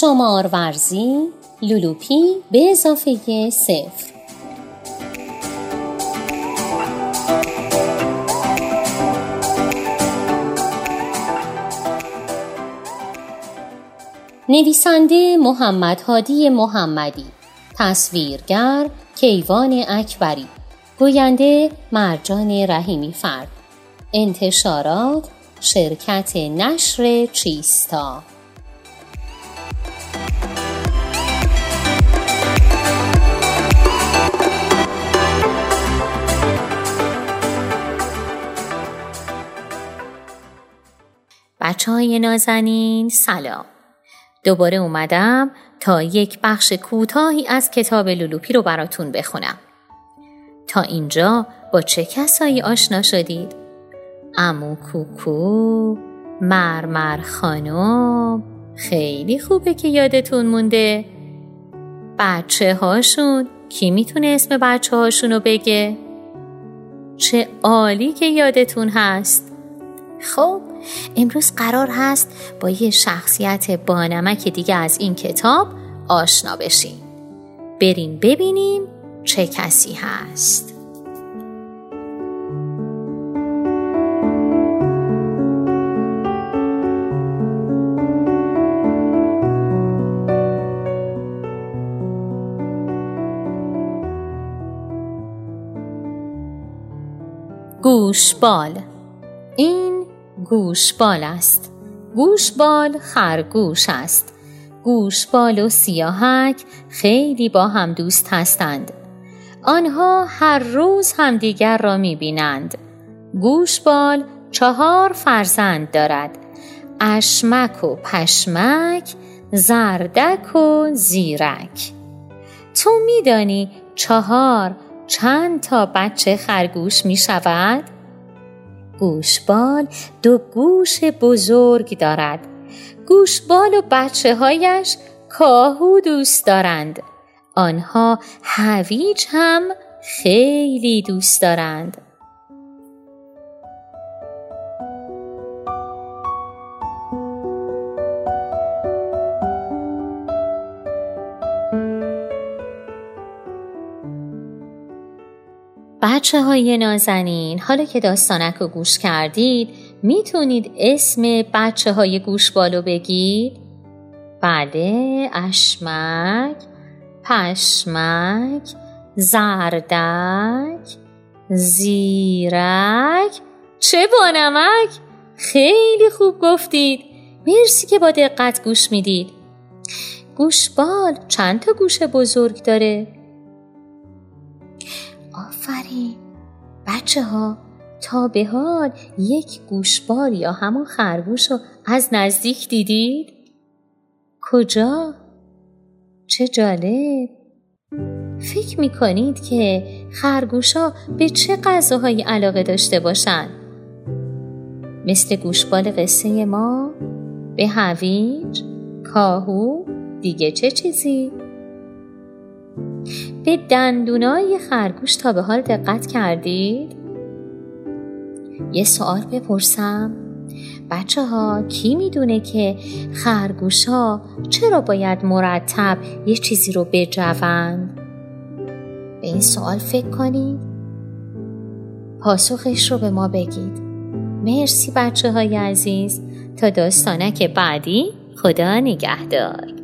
شمار ورزی لولوپی به اضافه صفر. نویسنده محمد هادی محمدی تصویرگر کیوان اکبری گوینده مرجان رحیمی فرد انتشارات شرکت نشر چیستا. بچه های نازنین سلام دوباره اومدم تا یک بخش کوتاهی از کتاب لولوپی رو براتون بخونم تا اینجا با چه کسایی آشنا شدید؟ امو کوکو مرمر خانم خیلی خوبه که یادتون مونده بچه هاشون کی می‌تونه اسم بچه هاشون رو بگه؟ چه عالی که یادتون هست خب امروز قرار هست با یه شخصیت بانمک دیگه از این کتاب آشنا بشیم بریم ببینیم چه کسی هست. گوشبال. این گوشبال است. گوشبال خرگوش است. گوشبال و سیاهک خیلی با هم دوست هستند. آنها هر روز همدیگر را می بینند گوشبال چهار فرزند دارد. اشمک و پشمک زردک و زیرک. تو میدانی چهار چند تا بچه خرگوش می شود؟ گوشبال دو گوش بزرگ دارد. گوشبال و بچه هایش کاهو دوست دارند. آنها هویج هم خیلی دوست دارند. بچه های نازنین حالا که داستانک رو گوش کردید می‌تونید اسم بچه های گوشبالو بگید؟ بله اشمک پشمک زردک زیرک. چه بانمک! خیلی خوب گفتید. مرسی که با دقت گوش می‌دید. گوشبال چند تا گوش بزرگ داره؟ بچه ها تا به حال یک گوشبال یا همون خرگوش رو از نزدیک دیدید؟ کجا؟ چه جالب فکر می کنید که خرگوشا به چه غذاهایی علاقه داشته باشند؟ مثل گوشبال قصه ما؟ به هویج؟ کاهو؟ دیگه چه چیزی؟ به دندونای خرگوش تا به حال دقت کردید؟ یه سوال بپرسم. بچه ها کی می‌دونه که خرگوش ها چرا باید مرتب یه چیزی رو بجوند؟ به این سوال فکر کنید. پاسخش رو به ما بگید. مرسی بچه های عزیز. تا داستانک بعدی خدا نگهدار.